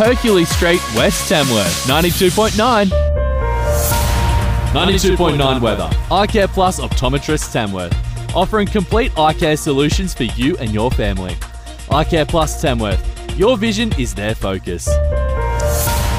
Hercules Street, West Tamworth. 92.9. 92.9 weather. Eye Care Plus Optometrist Tamworth. Offering complete eye care solutions for you and your family. Eye Care Plus Tamworth. Your vision is their focus.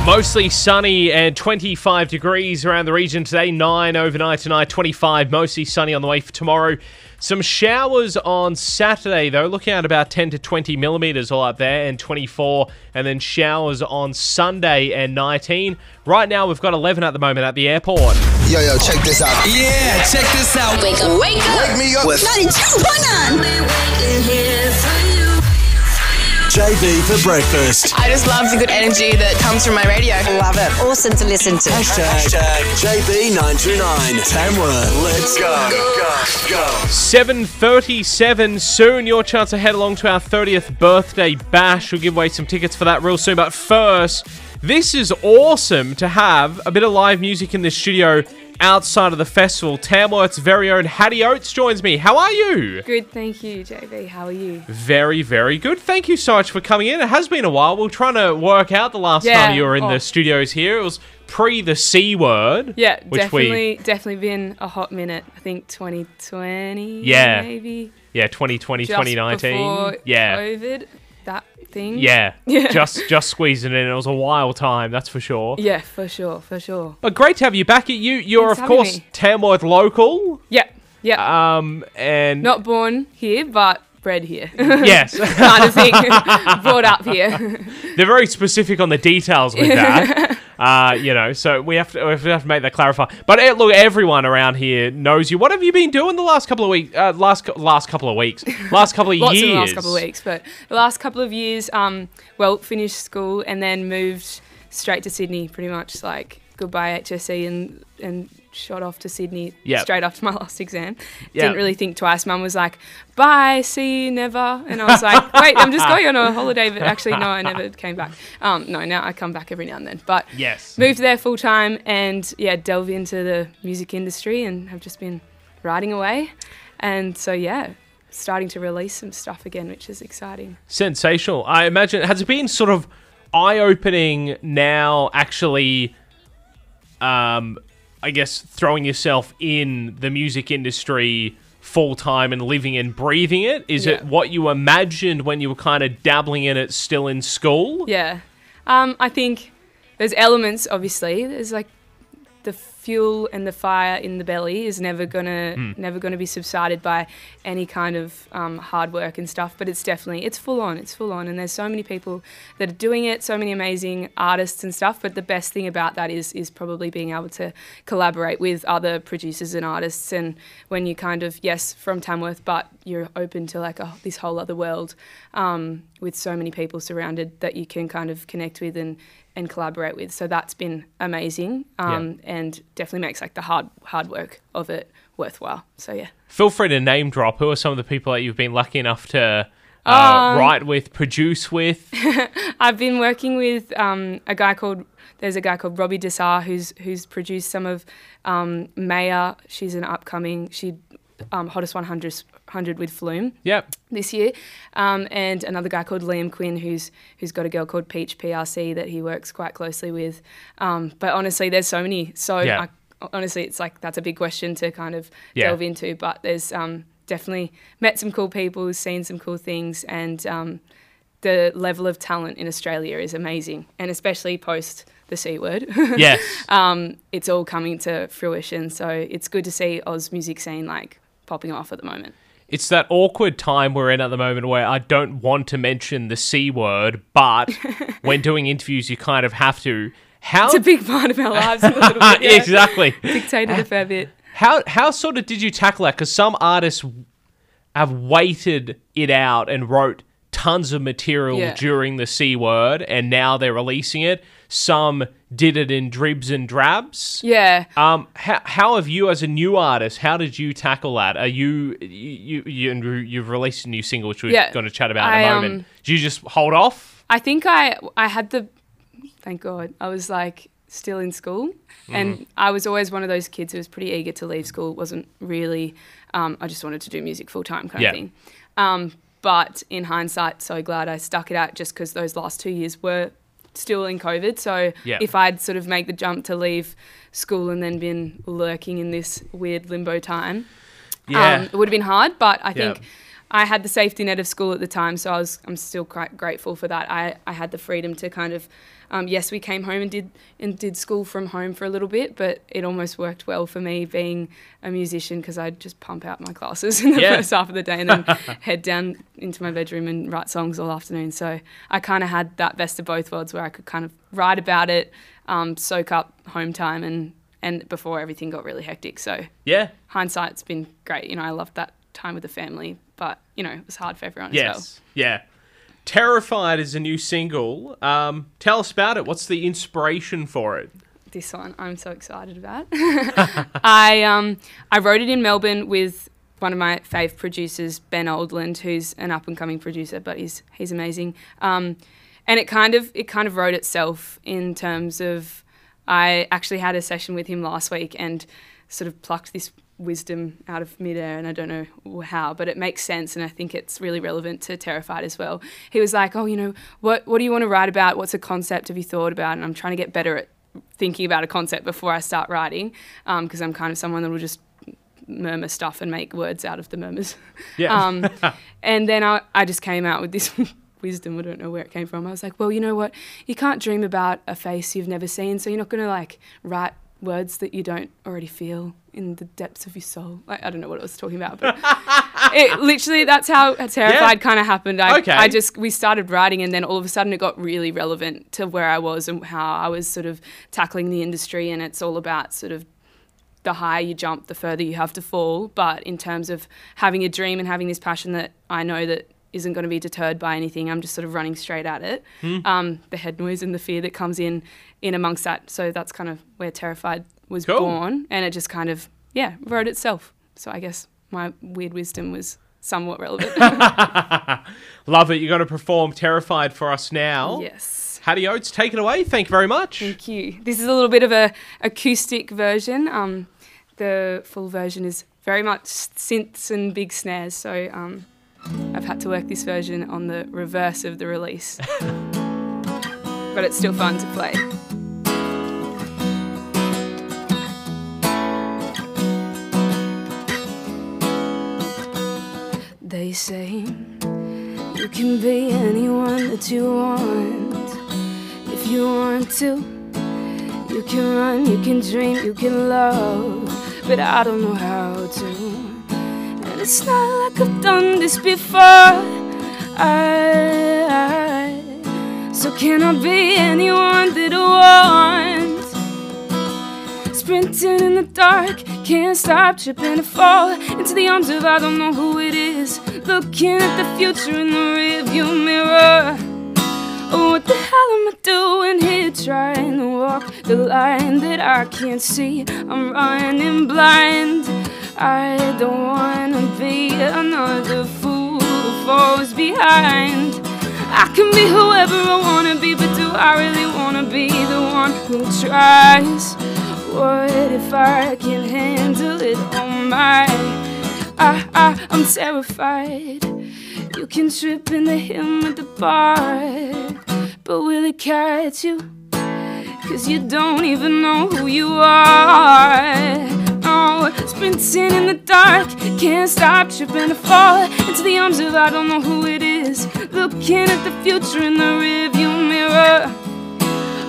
Mostly sunny and 25 degrees around the region today. 9 overnight tonight, 25. Mostly sunny on the way for tomorrow. Some showers on Saturday, though, looking at about 10 to 20 millimetres all up there, and 24. And then showers on Sunday and 19. Right now, we've got 11 at the moment at the airport. Yo, yo, check this out. Yeah, check this out. Wake up, wake up. Wake me up with 92.9. JB for breakfast. I just love the good energy that comes from my radio. Love it. Awesome to listen to. Hashtag JB929. Tamworth. Let's go. Go. Go. 7.37 soon your chance to head along to our 30th birthday bash we'll give away some tickets for that real soon but first this is awesome to have a bit of live music in the studio outside of the festival tamworth's very own hattie oates joins me how are you Good, thank you, JB. How are you? very very good thank you so much for coming in it has been a while we are trying to work out the last Yeah, time you were in oh. the studios here it was pre the c word Yeah, which definitely, we definitely been a hot minute. I think 2020. Yeah. maybe. yeah 2020 Just 2019 before yeah COVID, thing. Yeah, Yeah. just just squeezing in. It was a wild time, that's for sure. Yeah, for sure, for sure. But great to have you back. At you you're Thanks of course me. Tamworth local. Yeah, yeah. Um and Not born here, but bred here. yes, kind of thing. Brought up here. they're very specific on the details with that. Uh, you know, so we have to we have to make that clarify. But eh, look, everyone around here knows you. What have you been doing the last couple of weeks? Uh, last last couple of weeks, last couple of Lots years. in the last couple of weeks, but the last couple of years, um, well, finished school and then moved straight to Sydney, pretty much like goodbye HSC and and shot off to Sydney Yep. straight after my last exam. Yep. Didn't really think twice. Mum was like, "Bye, see you never," and I was like, "Wait, I'm just going on a holiday." But actually, no, I never came back. Um, no, now I come back every now and then. But Yes. moved there full time and yeah, delve into the music industry and have just been writing away. And so yeah, starting to release some stuff again, which is exciting. sensational. I imagine has it been sort of eye opening now actually um I guess throwing yourself in the music industry full time and living and breathing it? Is it what you imagined when you were kind of dabbling in it still in school? Yeah. Um, I think there's elements, obviously. There's like fuel and the fire in the belly is never gonna never gonna be subsided by any kind of um, hard work and stuff. But it's definitely it's full on. It's full on, and there's so many people that are doing it. So many amazing artists and stuff. But the best thing about that is is probably being able to collaborate with other producers and artists. And when you kind of yes from Tamworth, but you're open to like a, this whole other world um, with so many people surrounded that you can kind of connect with and and collaborate with. So that's been amazing, um, and definitely makes like the hard hard work of it worthwhile. So yeah. Feel free to name drop who are some of the people that you've been lucky enough to uh, Um, write with, produce with. I've been working with um, a guy called there's a guy called Robbie Desar who's who's produced some of um, Maya. She's an upcoming she um, hottest 100 100 with Flume yep. this year, um, and another guy called Liam Quinn who's who's got a girl called Peach PRC that he works quite closely with. Um, but honestly, there's so many. So Yeah. I, honestly, it's like that's a big question to kind of Yeah. delve into. But there's um, definitely met some cool people, seen some cool things, and um, the level of talent in Australia is amazing, and especially post the C word. Yes. um, it's all coming to fruition. So it's good to see Oz music scene like popping off at the moment. It's that awkward time we're in at the moment where I don't want to mention the C word, but when doing interviews, you kind of have to. How It's a big part of our lives. A little bit, yeah. exactly? Dictated a fair bit. How how sort of did you tackle that? Because some artists have waited it out and wrote tons of material Yeah. during the C word, and now they're releasing it. Some did it in dribs and drabs. Yeah. Um, how, how have you, as a new artist, how did you tackle that? Are you you you you've released a new single, which we're Yeah. going to chat about in I, a moment. um, Do you just hold off? I think I I had the thank God I was like still in school, Mm-hmm. and I was always one of those kids who was pretty eager to leave school. wasn't really um, I just wanted to do music full time kind Yeah. of thing. Um, but in hindsight, so glad I stuck it out just because those last two years were still in COVID. So Yeah. if I'd sort of made the jump to leave school and then been lurking in this weird limbo time, Yeah. um, it would have been hard. But I Yeah. I had the safety net of school at the time, so I was I'm still quite grateful for that. I, I had the freedom to kind of um, yes, we came home and did and did school from home for a little bit, but it almost worked well for me being a musician because I'd just pump out my classes in the Yeah. first half of the day and then head down into my bedroom and write songs all afternoon. So I kind of had that best of both worlds where I could kind of write about it, um, soak up home time, and and before everything got really hectic. So yeah. hindsight's been great. You know, I loved that time with the family, but you know, it was hard for everyone as well. Yes. Yeah. Terrified is a new single. Um, tell us about it. What's the inspiration for it? This one I'm so excited about. I um I wrote it in Melbourne with one of my fave producers, Ben Oldland, who's an up and coming producer, but he's he's amazing. Um, and it kind of it kind of wrote itself in terms of I actually had a session with him last week and sort of plucked this wisdom out of midair, and I don't know how, but it makes sense, and I think it's really relevant to Terrified as well. He was like, "Oh, you know, what what do you want to write about? What's a concept have you thought about?" And I'm trying to get better at thinking about a concept before I start writing, because I'm kind of someone that will just murmur stuff and make words out of the murmurs. Yeah. Um, and then I, I just came out with this wisdom. I don't know where it came from. I was like, well, you know what? You can't dream about a face you've never seen, so you're not going to like write words that you don't already feel in the depths of your soul. Like, I don't know what I was talking about, but it literally that's how terrified kind of happened. I, Okay. I just we started writing, and then all of a sudden it got really relevant to where I was and how I was sort of tackling the industry, and it's all about sort of the higher you jump, the further you have to fall. But in terms of having a dream and having this passion that I know that isn't going to be deterred by anything, I'm just sort of running straight at it. Um, the head noise and the fear that comes in in amongst that. So that's kind of where Terrified was Cool. born, and it just kind of yeah wrote itself. So I guess my weird wisdom was somewhat relevant. Love it. You're going to perform Terrified for us now. yes. Hattie Oates, take it away. Thank you very much. Thank you. This is a little bit of a acoustic version. Um, the full version is very much synths and big snares, so um, I've had to work this version on the reverse of the release. but it's still fun to play. They say you can be anyone that you want if you want to. You can run, you can dream, you can love, but I don't know how to. And it's not like I've done this before. I, I so can I be anyone that I want? Sprinting in the dark, can't stop tripping to fall into the arms of I don't know who it is. Looking at the future in the rearview mirror. Oh, what the hell am I doing here? Trying to walk the line that I can't see. I'm running blind. I don't wanna be another fool who falls behind. I can be whoever I wanna be, but do I really wanna be the one who tries? What if I can't handle it on my? I, I, ah, ah, I'm terrified. You can trip in the hymn at the bar, but will it catch you? Cause you don't even know who you are. Oh, no, sprinting in the dark, can't stop tripping to fall into the arms of I don't know who it is. Looking at the future in the rearview mirror.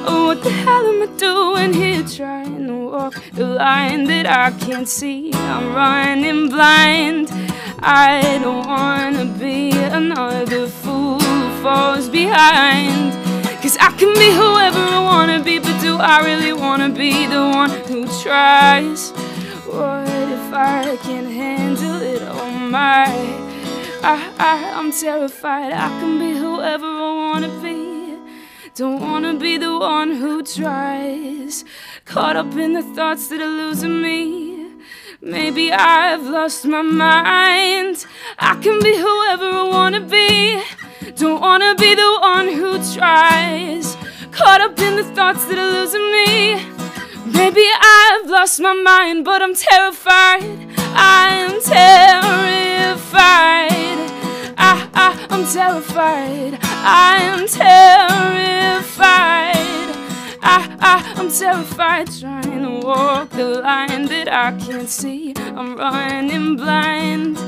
Oh, what the hell am I doing here? Trying to walk the line that I can't see. I'm running blind. I don't wanna be another fool who falls behind. Cause I can be whoever I wanna be, but do I really wanna be the one who tries? What if I can handle it on my? I, I, I'm terrified. I can be whoever I wanna be. Don't wanna be the one who tries. Caught up in the thoughts that are losing me. Maybe I've lost my mind. I can be whoever I wanna be. Don't wanna be the one who tries. Caught up in the thoughts that are losing me. Maybe I've lost my mind, but I'm terrified. I am terrified. I, I'm terrified. I am terrified. I, I, I'm terrified trying to walk the line that I can't see. I'm running blind.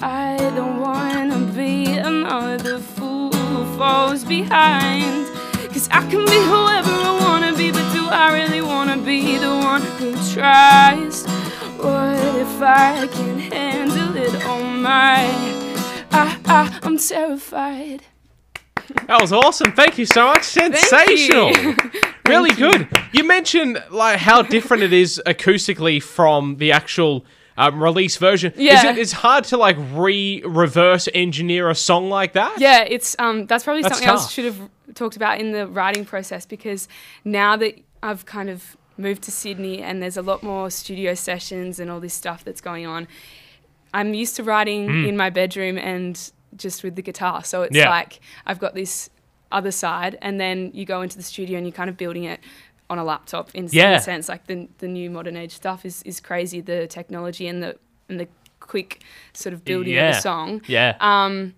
I don't wanna be another fool who falls behind. Cause I can be whoever I wanna be, but do I really wanna be the one who tries? What if I can handle it on my? I, I, I'm terrified. That was awesome. Thank you so much. Sensational. really you. good. You mentioned like how different it is acoustically from the actual um, release version. Is Yeah. it, it's hard to like re reverse engineer a song like that. Yeah, it's um that's probably That's something else tough. should have talked about in the writing process because now that I've kind of moved to Sydney and there's a lot more studio sessions and all this stuff that's going on, I'm used to writing Hmm. in my bedroom and just with the guitar. So it's Yeah. like I've got this other side and then you go into the studio and you're kind of building it on a laptop in, Yeah. a sense like the the new modern age stuff is is crazy the technology and the and the quick sort of building yeah. of a song Yeah. um,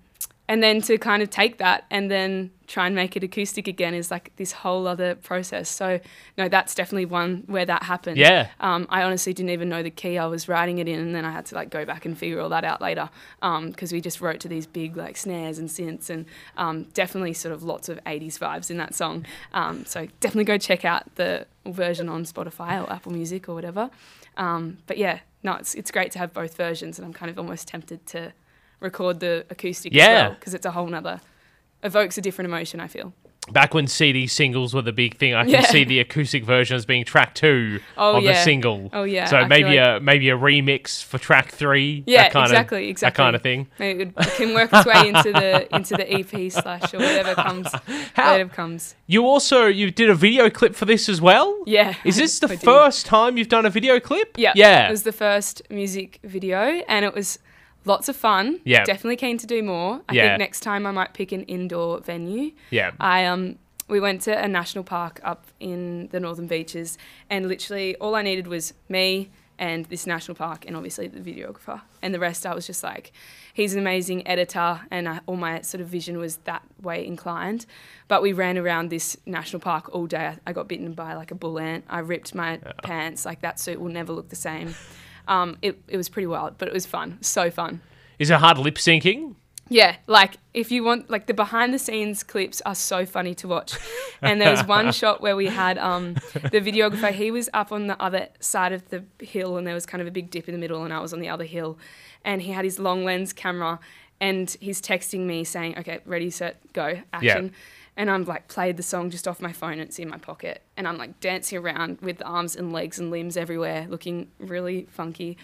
and then to kind of take that and then try and make it acoustic again is like this whole other process. So no, that's definitely one where that happened. Yeah. Um, I honestly didn't even know the key I was writing it in, and then I had to like go back and figure all that out later because we just wrote to these big like snares and synths and um, definitely sort of lots of 80s vibes in that song. Um, so definitely go check out the version on Spotify or Apple Music or whatever. Um, but yeah, no, it's it's great to have both versions, and I'm kind of almost tempted to record the acoustic Yeah. as well because it's a whole nother evokes a different emotion. I feel. Back when CD singles were the big thing, I can Yeah. see the acoustic version as being track two Oh, of the single. Oh, yeah, So I maybe like- a maybe a remix for track three. Yeah, that kind exactly, of, exactly. That kind of thing. Maybe it, would- it can work its way into the into the EP slash or whatever comes. How- Whatever comes. You also you did a video clip for this as well. Yeah. Is this the first time you've done a video clip? Yeah. Yeah. It was the first music video, and it was lots of fun. Yeah. Definitely keen to do more. I Yeah. think next time I might pick an indoor venue. Yeah. I um we went to a national park up in the Northern Beaches, and literally all I needed was me and this national park, and obviously the videographer, and the rest I was just like, he's an amazing editor, and I, all my sort of vision was that way inclined. But we ran around this national park all day. I, I got bitten by like a bull ant. I ripped my pants. Like that suit will never look the same. Um, it, it was pretty wild, but it was fun. So fun. Is it hard lip syncing? Yeah, like if you want, like the behind the scenes clips are so funny to watch. And there was one shot where we had um, the videographer, he was up on the other side of the hill and there was kind of a big dip in the middle and I was on the other hill. And he had his long lens camera and he's texting me saying, okay, ready, set, go, action. And I'm like, played the song just off my phone and it's in my pocket. And I'm like dancing around with arms and legs and limbs everywhere, looking really funky.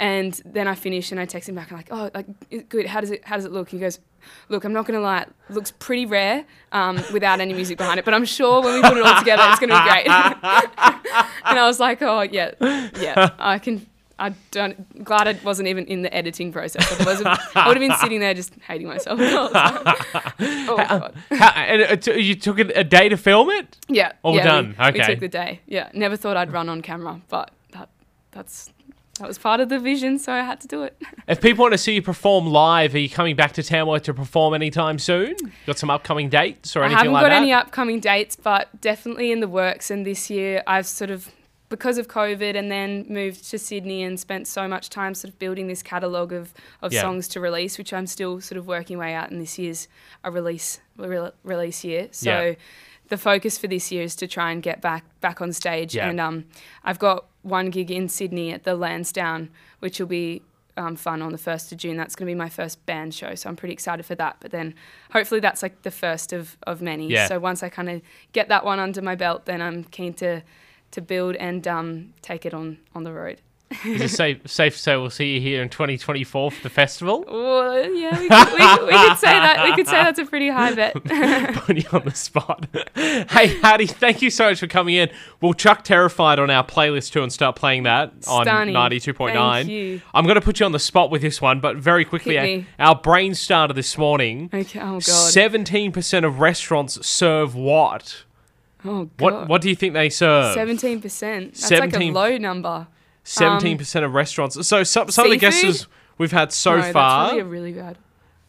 And then I finish and I text him back. I'm like, oh, like good. How does it? How does it look? He goes, look, I'm not gonna lie, looks pretty rare um, without any music behind it. But I'm sure when we put it all together, it's gonna be great. and I was like, oh yeah, yeah, I can. I don't. Glad I wasn't even in the editing process. Otherwise, I would have been sitting there just hating myself. the whole time. oh god. How, and it, t- you took a, day to film it? Yeah. All yeah, done. We, we took the day. Yeah. Never thought I'd run on camera, but that that's that was part of the vision, so I had to do it. If people want to see you perform live, are you coming back to Tamworth to perform anytime soon? Got some upcoming dates or anything like that? I haven't like got that? any upcoming dates, but definitely in the works. And this year, I've sort of, because of COVID, and then moved to Sydney and spent so much time sort of building this catalogue of, of Yeah. songs to release, which I'm still sort of working my way out. And this year's a release re- release year, so. Yeah. The focus for this year is to try and get back back on stage, Yeah. and um, I've got one gig in Sydney at the Lansdowne, which will be um, fun on the 1st of June. That's going to be my first band show, so I'm pretty excited for that. But then hopefully that's like the first of, of many. Yeah. So once I kind of get that one under my belt, then I'm keen to to build and um, take it on, on the road. Is it safe, safe to say we'll see you here in 2024 for the festival? Well, yeah, we could, we, we could say that. We could say that's a pretty high bet. Put you on the spot. hey, Hattie, thank you so much for coming in. We'll chuck Terrified on our playlist too and start playing that on Stunning. 92.9. Thank you. I'm going to put you on the spot with this one, but very quickly, Hit our, me. our brain starter this morning. okay. Oh god. 17% of restaurants serve what? Oh god. What What do you think they serve? Seventeen percent. That's like a low number. Seventeen percent of restaurants. So some some of the guesses we've had so no, far. that's really really bad.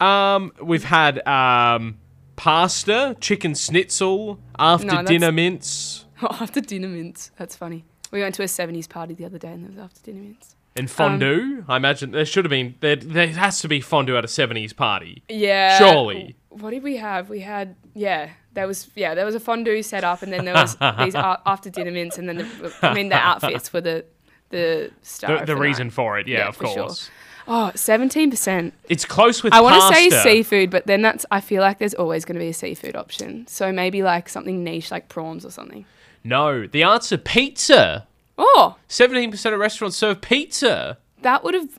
Um, we've had um, pasta, chicken schnitzel, after no, dinner mince, Oh, after dinner mints. That's funny. We went to a 70s party the other day and there was after dinner mints. and fondue. I imagine there should have been there. There has to be fondue at a seventies party. Yeah. Surely. What did we have? We had yeah. There was yeah. There was a fondue set up, and then there was these after dinner mints, and then the, I mean the outfits were the the star. The, the the reason night. for it, yeah, Yeah, of for sure. course. Oh, 17 percent. It's close with I want to say seafood, but then that's I feel like there's always going to be a seafood option. So maybe like something niche like prawns or something. No, the answer pizza. Oh, Seventeen percent of restaurants serve pizza. that would have.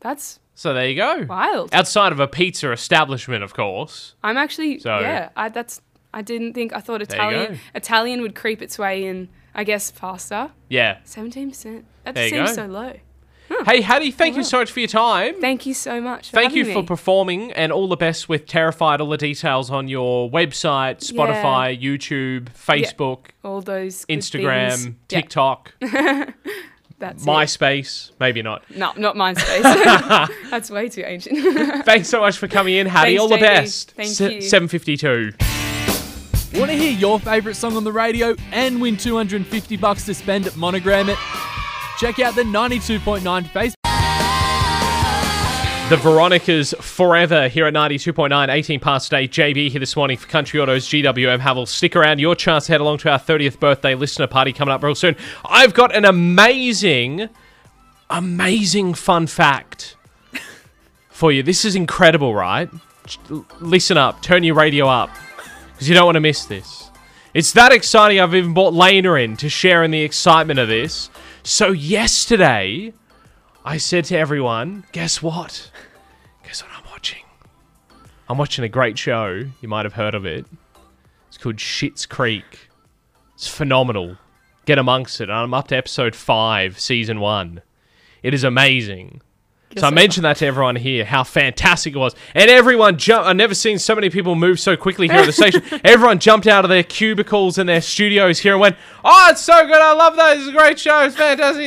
That's So there you go. wild. Outside of a pizza establishment, of course. I'm actually So- yeah. I, that's I didn't think I thought Italian. Italian would creep its way in. I guess faster. Yeah. Seventeen percent. That There seems so low. Hey, Hattie, thank oh, you so much for your time. Thank you so much. Thank you for me. performing and all the best with Terrified. All the details on your website, Spotify, YouTube, Facebook, all those Instagram, things. Yeah, TikTok, that's it. MySpace. Maybe not. No, not MySpace. That's way too ancient. Thanks so much for coming in, Hattie. Thanks, all the best. Thank Se- you. 752. Want to hear your favourite song on the radio and win 250 bucks to spend at Monogram It? Check out the 92.9 Facebook. The Veronicas forever here at 92.9, 18 past 8. JB here this morning for Country Autos GWM Haval. Stick around, your chance to head along to our 30th birthday listener party coming up real soon. I've got an amazing, amazing fun fact for you. This is incredible, right? Listen up, turn your radio up, because you don't want to miss this. It's that exciting, I've even brought Lena in to share in the excitement of this. So, yesterday, I said to everyone, guess what? Guess what I'm watching? I'm watching a great show. You might have heard of it. It's called Schitt's Creek. It's phenomenal. Get amongst it. I'm up to episode five, season one. It is amazing. So I mentioned that to everyone here, how fantastic it was. And everyone jumped. I've never seen so many people move so quickly here at the station. everyone jumped out of their cubicles and their studios here and went, Oh, it's so good. I love that. It's a great show. It's fantastic.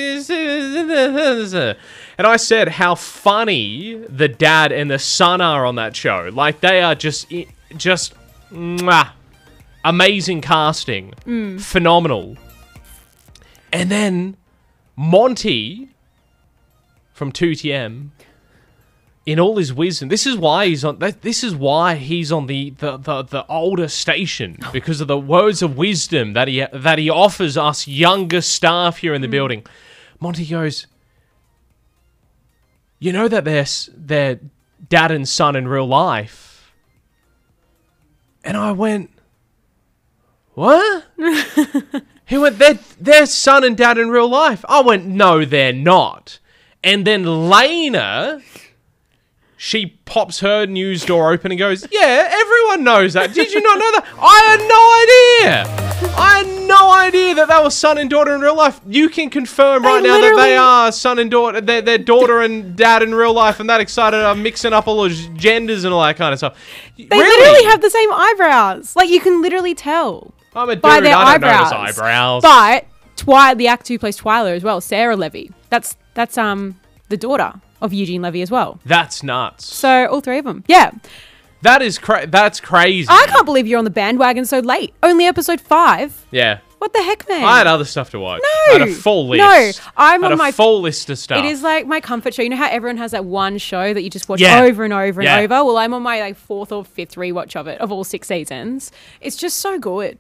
And I said how funny the dad and the son are on that show. Like, they are just, just, mwah, amazing casting. Mm. Phenomenal. And then Monty from 2TM in all his wisdom. This is why he's on this is why he's on the the, the, the older station because of the words of wisdom that he that he offers us younger staff here in the mm. building. Monty goes, "You know that they're they're dad and son in real life." And I went, "What?" He went, they're, they're son and dad in real life. I went, no, they're not. And then Lena, she pops her news door open and goes, yeah, everyone knows that. Did you not know that? I had no idea. I had no idea that that was son and daughter in real life. You can confirm right now that they are son and daughter, they're, they're daughter and dad in real life, and that excited. I'm mixing up all those genders and all that kind of stuff. They literally have the same eyebrows. Like you can literally tell I'm a dude. by their I don't eyebrows. eyebrows. But Twi, the actor who plays Twyla as well, Sarah Levy. That's that's um the daughter of Eugene Levy as well. That's nuts. So all three of them. Yeah. That is cra- that's crazy. I can't believe you're on the bandwagon so late. Only episode five. Yeah. What the heck, man? I had other stuff to watch. No. I had a full list. No, I'm had on a my- full list of stuff. It is like my comfort show. You know how everyone has that one show that you just watch Yeah. over and over and Yeah. over? Well, I'm on my like fourth or fifth rewatch of it, of all six seasons. It's just so good.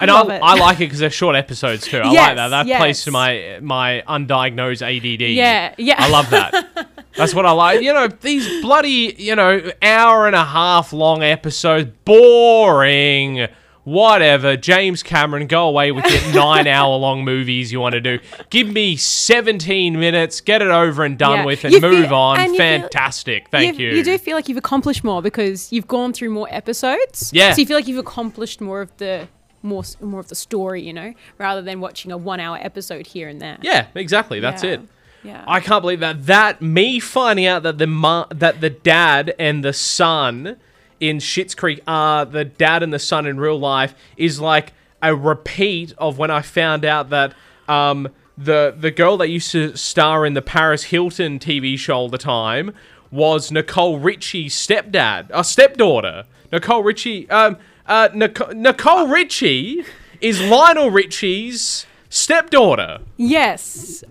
And I. I like it because they're short episodes too. I Yes, like that. That yes. plays to my my undiagnosed ADD. Yeah, yeah. I love that. That's what I like. You know, these bloody, you know, hour and a half long episodes, boring. Whatever. James Cameron, go away with your nine hour long movies you want to do. Give me 17 minutes, get it over and done Yeah. with, and You move feel- on. and you feel- Fantastic. Thank you. You do feel like you've accomplished more because you've gone through more episodes. Yeah. So you feel like you've accomplished more of the more more of the story, you know, rather than watching a one hour episode here and there. Yeah, exactly. That's Yeah. it. Yeah. I can't believe that. That me finding out that the mu- that the dad and the son in Schitt's Creek are the dad and the son in real life is like a repeat of when I found out that um the the girl that used to star in the Paris Hilton TV show all the time was Nicole Richie's stepdad, a stepdaughter. Nicole Richie, um, uh, Nic- Nicole Richie is Lionel Richie's stepdaughter. Yes.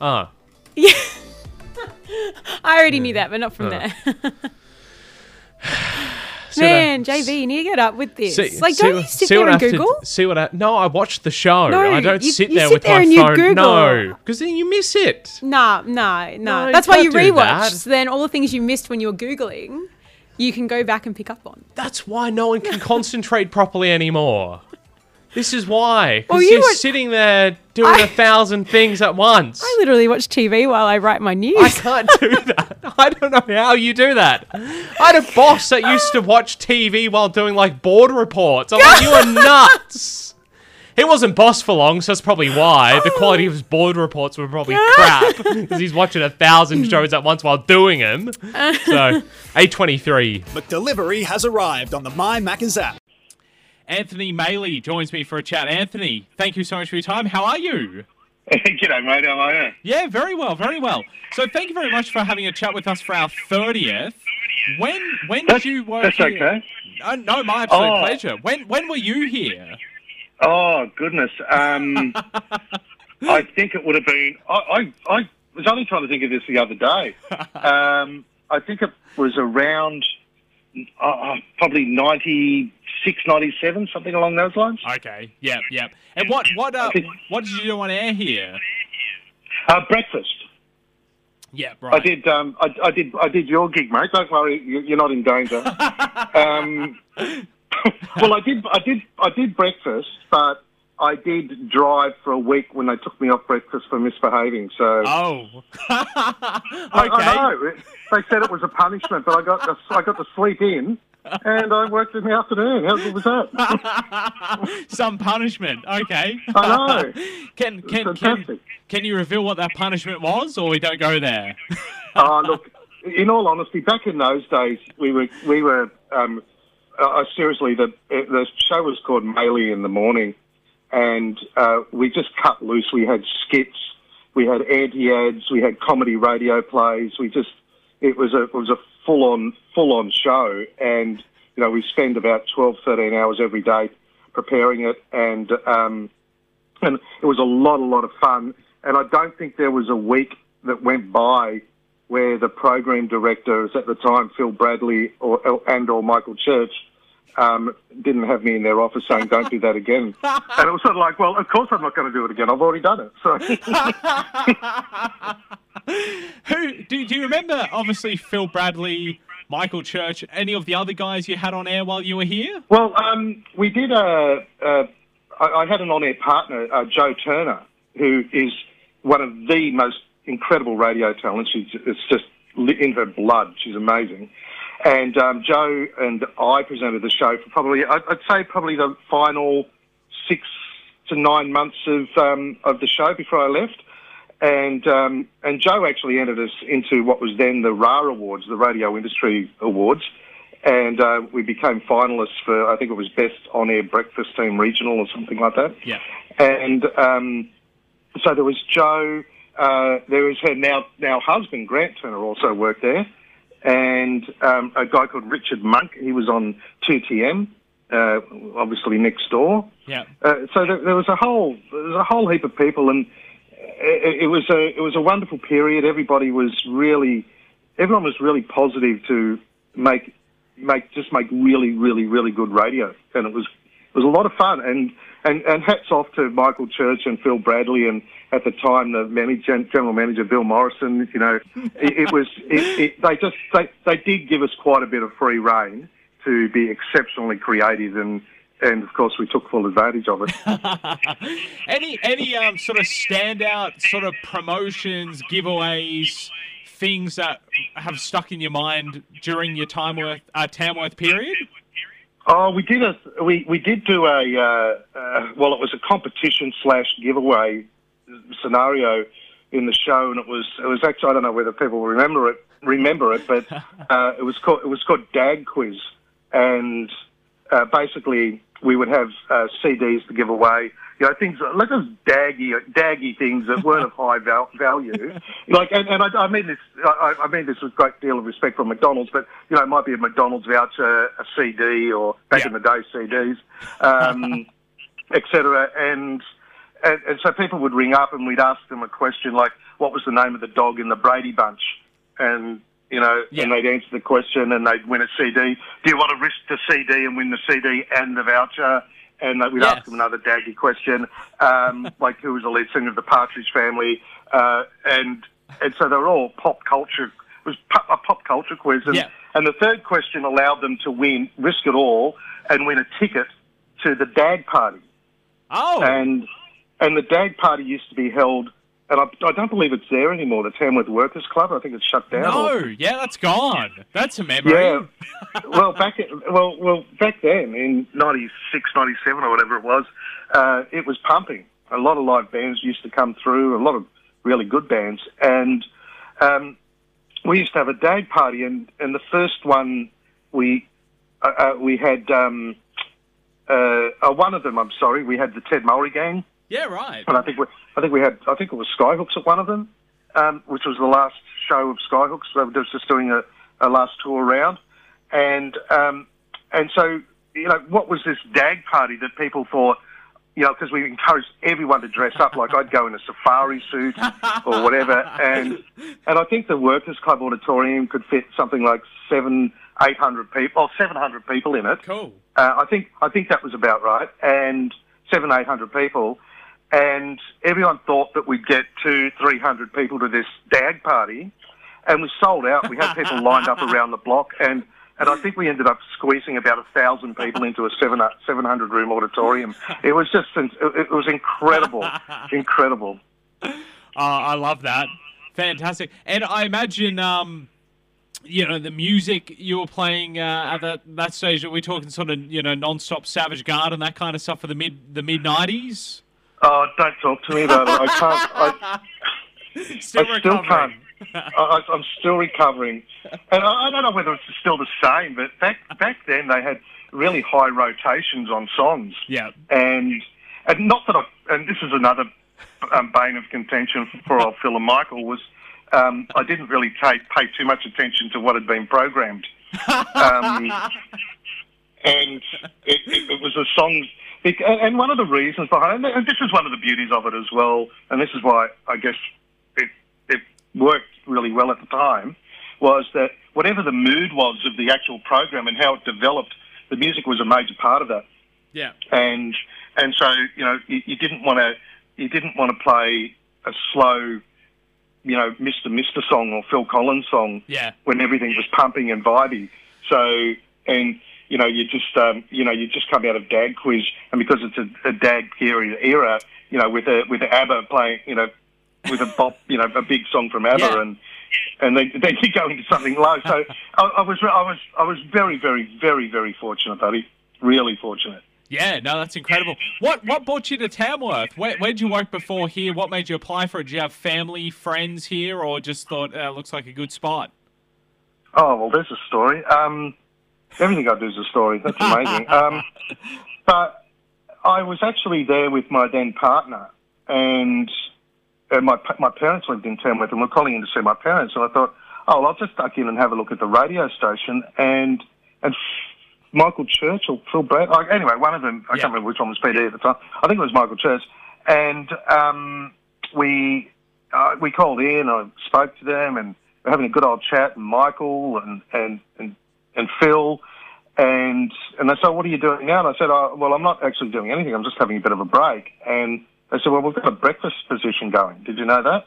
Ah, I already knew that, but not from there. Man, JB, you need to get up with this. See- like, see don't what- you sit there I and have to- Google? see what I? No, I watched the show. No, I don't you- sit you there sit with there my and you phone. Google. No, because then you miss it. Nah, no, no. No, you That's why you rewatch. that. So then all the things you missed when you were Googling, you can go back and pick up on. That's why no one can concentrate properly anymore. This is why. Because Well, you you're were- sitting there doing I- a thousand things at once. I literally watch TV while I write my news. I can't do that. I don't know how you do that. I had a boss that used to watch TV while doing like board reports. I'm like, you are nuts. He wasn't boss for long, so that's probably why the quality of his board reports were probably crap because he's watching a thousand shows at once while doing them. So, A23. McDelivery has arrived on the My Macca's app. Anthony Malley joins me for a chat. Anthony, thank you so much for your time. How are you? G'day, mate. How are you? Yeah, very well, very well. So thank you very much for having a chat with us for our thirtieth. When when did you work that's here? okay. No, no, my absolute Oh. pleasure. When when were you here? Oh goodness. Um, I think it would have been. I, I I was only trying to think of this the other day. Um, I think it was around uh, uh, probably 96, 97, something along those lines. Okay, yep, yep. And what what uh, what did you do on air here? Uh, breakfast. Yeah, right. I did. Um, I, I did. I did your gig, mate. Don't worry, you, you're not in danger. um, well, I did. I did. I did breakfast, but I did drive for a week when they took me off breakfast for misbehaving. So Oh, I, okay. I know. It- They said it was a punishment, but I got to, I got to sleep in, and I worked in the afternoon. How good was that? Some punishment. Okay. I know. Can can can, fantastic. can you reveal what that punishment was, or we don't go there? Oh, look. In all honesty, back in those days, we were we were um, uh, seriously the the show was called Malley in the morning, and uh, we just cut loose. We had skits, we had anti ads, we had comedy radio plays. We just it was a it was a full on full on show, and you know we spend about 12, 13 hours every day preparing it, and um, and it was a lot a lot of fun. And I don't think there was a week that went by where the program directors at the time, Phil Bradley or and or Michael Church, um, didn't have me in their office saying, "Don't do that again." and it was sort of like, "Well, of course I'm not going to do it again. I've already done it." So Who do, do you remember? Obviously, Phil Bradley, Michael Church, any of the other guys you had on air while you were here? Well, um, we did a. a I, I had an on-air partner, uh, Joe Turner, who is one of the most incredible radio talent. She's it's just in her blood. She's amazing. And um, Joe and I presented the show for probably, I'd, I'd say, probably the final six to nine months of um, of the show before I left. And um, and Joe actually entered us into what was then the RAR Awards, the Radio Industry Awards, and uh, we became finalists for I think it was Best On Air Breakfast Team Regional or something like that. Yeah. And um, so there was Joe. Uh, there was her now now husband Grant Turner also worked there, and um, a guy called Richard Monk. He was on Two TM, uh, obviously next door. Yeah. Uh, so there, there was a whole there was a whole heap of people, and it, it was a it was a wonderful period. Everybody was really everyone was really positive to make make just make really really really good radio, and it was it was a lot of fun. And and and hats off to Michael Church and Phil Bradley, and at the time the manager, general manager Bill Morrison. You know, it, it was it, it, they just they they did give us quite a bit of free rein to be exceptionally creative and. And of course, we took full advantage of it. any any um sort of standout sort of promotions, giveaways, things that have stuck in your mind during your time uh, Tamworth period? Oh, we did a we, we did do a uh, uh, well, it was a competition slash giveaway scenario in the show, and it was it was actually I don't know whether people remember it remember it, but uh, it was called it was called Dag Quiz, and uh, basically we would have uh, CDs to give away. You know, things like those daggy, daggy things that weren't of high val- value. Like, and, and I, I mean this, I, I mean this with a great deal of respect for McDonald's, but you know, it might be a McDonald's voucher, a CD, or back in the day, CDs, um, etc. And, and and so people would ring up, and we'd ask them a question like, "What was the name of the dog in the Brady Bunch?" And you know, and they'd answer the question, and they'd win a CD. Do you want to risk the CD and win the CD and the voucher? And we'd ask them another daggy question, um, like who was the lead singer of the Partridge Family, uh, and and so they were all pop culture. It was a pop culture quiz, and, Yeah. and the third question allowed them to win, risk it all, and win a ticket to the Dag Party. Oh, and and the Dag Party used to be held, and I, I don't believe it's there anymore. The Tamworth Workers Club, I think it's shut down. No, or- yeah, that's gone. That's a memory. yeah. well, back well, well, back then in 96, 97 or whatever it was, uh, it was pumping. A lot of live bands used to come through. A lot of really good bands, and um, we used to have a dag party. And, and the first one we uh, uh, we had um, uh, uh, one of them. I'm sorry, we had the Ted Mulry Gang. Yeah, right. And I think we, I think we had, I think it was Skyhooks at one of them, um, which was the last show of Skyhooks. They were just doing a, a last tour round, and um, and so you know what was this dag party that people thought, you know, because we encouraged everyone to dress up. Like I'd go in a safari suit or whatever, and and I think the Workers Club auditorium could fit something like seven, eight hundred people, or seven hundred people in it. Cool. Uh, I think I think that was about right, and seven eight hundred people, and everyone thought that we'd get two three hundred people to this dag party, and we sold out. We had people lined up around the block, and and I think we ended up squeezing about a thousand people into a seven seven hundred room auditorium. It was just it, was incredible, incredible. Uh, I love that. Fantastic. And I imagine, um, you know, the music you were playing uh, at that, that stage. Are we talking sort of, you know, non-stop Savage Garden, that kind of stuff for the mid the mid nineties? Oh, don't talk to me about it. I can't. I, Still I still can't. I, I'm still recovering, and I, I don't know whether it's still the same. But back back then, they had really high rotations on songs, Yeah. and and not that I. And this is another um, bane of contention for old Phil and Michael was um, I didn't really take, pay too much attention to what had been programmed, um, and it, it, it was the songs. It, and and one of the reasons behind it, and this is one of the beauties of it as well, and this is why I guess it, it worked really well at the time, was that whatever the mood was of the actual program and how it developed, the music was a major part of that Yeah. and and so you know you, you didn't want to you didn't want to play a slow you know Mr. Mister song or Phil Collins song Yeah. when everything was pumping and vibey. So and you know you just um, you know you just come out of Dag quiz and because it's a, a Dag period era you know with a with ABBA playing you know with a bop you know a big song from ABBA Yeah. and and then, then you go into something low. So I, I was I was I was very very very very fortunate, buddy. Really fortunate. Yeah, no, that's incredible. What what brought you to Tamworth? Where where'd you work before here? What made you apply for it? Did you have family, friends here, or just thought uh, looks like a good spot? Oh well, there's a story. Um, everything I do is a story. That's amazing. um, but I was actually there with my then partner, and uh, my my parents lived in Tamworth, and we're calling in to see my parents. And I thought, oh, well, I'll just duck in and have a look at the radio station, and and Michael Church or Phil Brad. Like, anyway, one of them. I Yeah. can't remember which one was PD at the time. I think it was Michael Church, and um, we uh, we called in. I spoke to them, and we're having a good old chat. And Michael and and and, and Phil. And and they said, "What are you doing now?" And I said, oh, "Well, I'm not actually doing anything. I'm just having a bit of a break." And they said, "Well, we've got a breakfast position going. Did you know that?"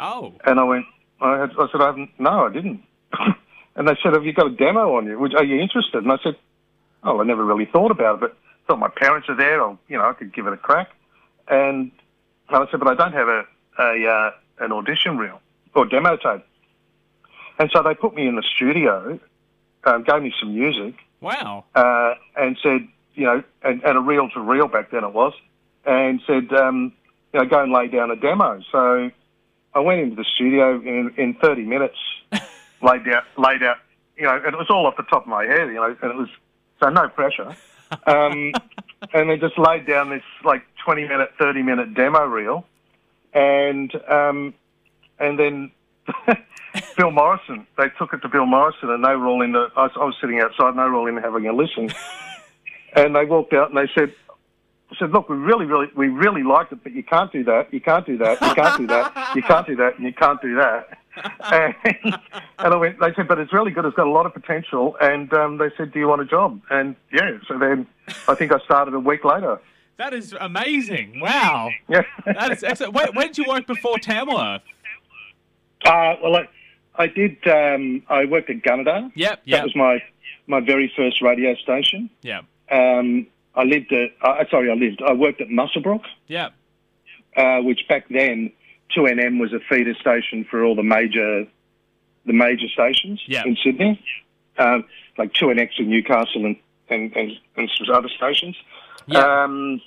Oh, And I went, I, had, I said, I haven't, no, I didn't. and they said, have you got a demo on you? Are you interested? And I said, oh, I never really thought about it, but thought my parents are there, or, you know, I could give it a crack. And I said, but I don't have a, a uh, an audition reel or demo tape. And so they put me in the studio, um, gave me some music, wow. uh, and said, you know, and, and a reel to reel back then it was, and said, um, you know, go and lay down a demo. So I went into the studio in, in 30 minutes, laid out, laid out, you know, and it was all off the top of my head, you know, and it was, so no pressure. um, and they just laid down this like twenty minute, thirty minute demo reel, and um, and then Bill Morrison. They took it to Bill Morrison, and they were all in the. I was, I was sitting outside, and they were all in having a listen. and they walked out, and they said, I said, look, we really, really, we really liked it, but you can't do that, you can't do that, you can't do that, you can't do that, and you can't do that. And, and I went, they said, but it's really good, it's got a lot of potential. And um, they said, do you want a job? And yeah, so then I think I started a week later. That is amazing. Wow. Yeah. That is excellent. Where, where did you work before Tamworth? Uh, well, I, did, um, I worked at Gunnedah. Yep, yep. That was my, my very first radio station. Yeah. Um, I lived at, uh, sorry, I lived, I worked at Muswellbrook. Yeah. uh, which back then 2NM was a feeder station for all the major the major stations Yeah. in Sydney, um, like 2NX in Newcastle and, and, and, and some other stations. Yeah. Um,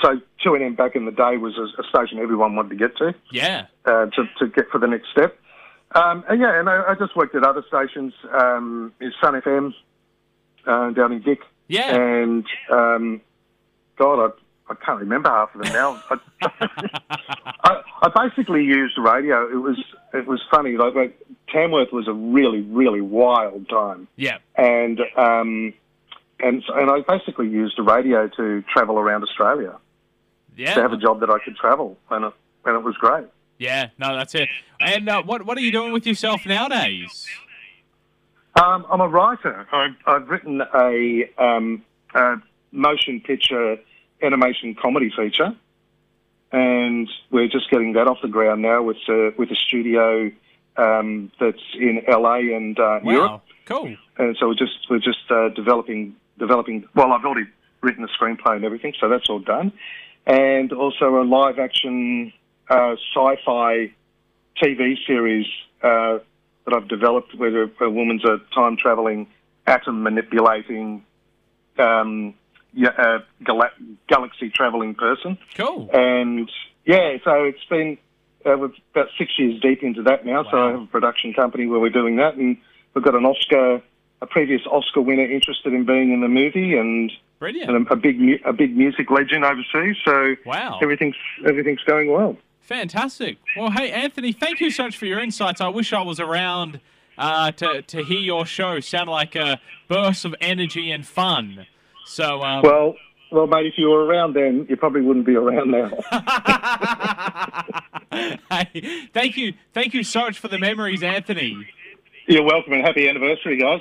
so 2NM back in the day was a, a station everyone wanted to get to Yeah. uh, to, to get for the next step. Um, and yeah, and I, I just worked at other stations, um, in Sun FM uh, down in Dick. Yeah. And um, God, I, I can't remember half of them now. I, I, I basically used radio. It was it was funny. Like, like Tamworth was a really really wild time, Yeah. and um, and and I basically used the radio to travel around Australia Yeah. to have a job that I could travel, and it, and it was great. Yeah. No, that's it. And uh, what what are you doing with yourself nowadays? Um, I'm a writer. I've, I've written a, um, a motion picture animation comedy feature, and we're just getting that off the ground now with uh, with a studio um, that's in LA and uh, Wow. Europe. Cool. And so we're just we're just uh, developing developing. Well, I've already written the screenplay and everything, so that's all done. And also a live action uh, sci-fi TV series uh, that I've developed, where a, a woman's a time traveling, atom manipulating, um, yeah, uh, gala- galaxy traveling person. Cool. And yeah, so it's been uh, we're about six years deep into that now. So I have a production company where we're doing that, and we've got an Oscar, a previous Oscar winner interested in being in the movie, and Brilliant. and a, a big a big music legend overseas. So Wow. everything's everything's going well. Fantastic. Well, hey, Anthony, thank you so much for your insights. I wish I was around uh, to, to hear your show. Sound like a burst of energy and fun. So, um, Well, well, mate, if you were around then, you probably wouldn't be around now. hey, thank you. Thank you so much for the memories, Anthony. You're welcome, and happy anniversary, guys.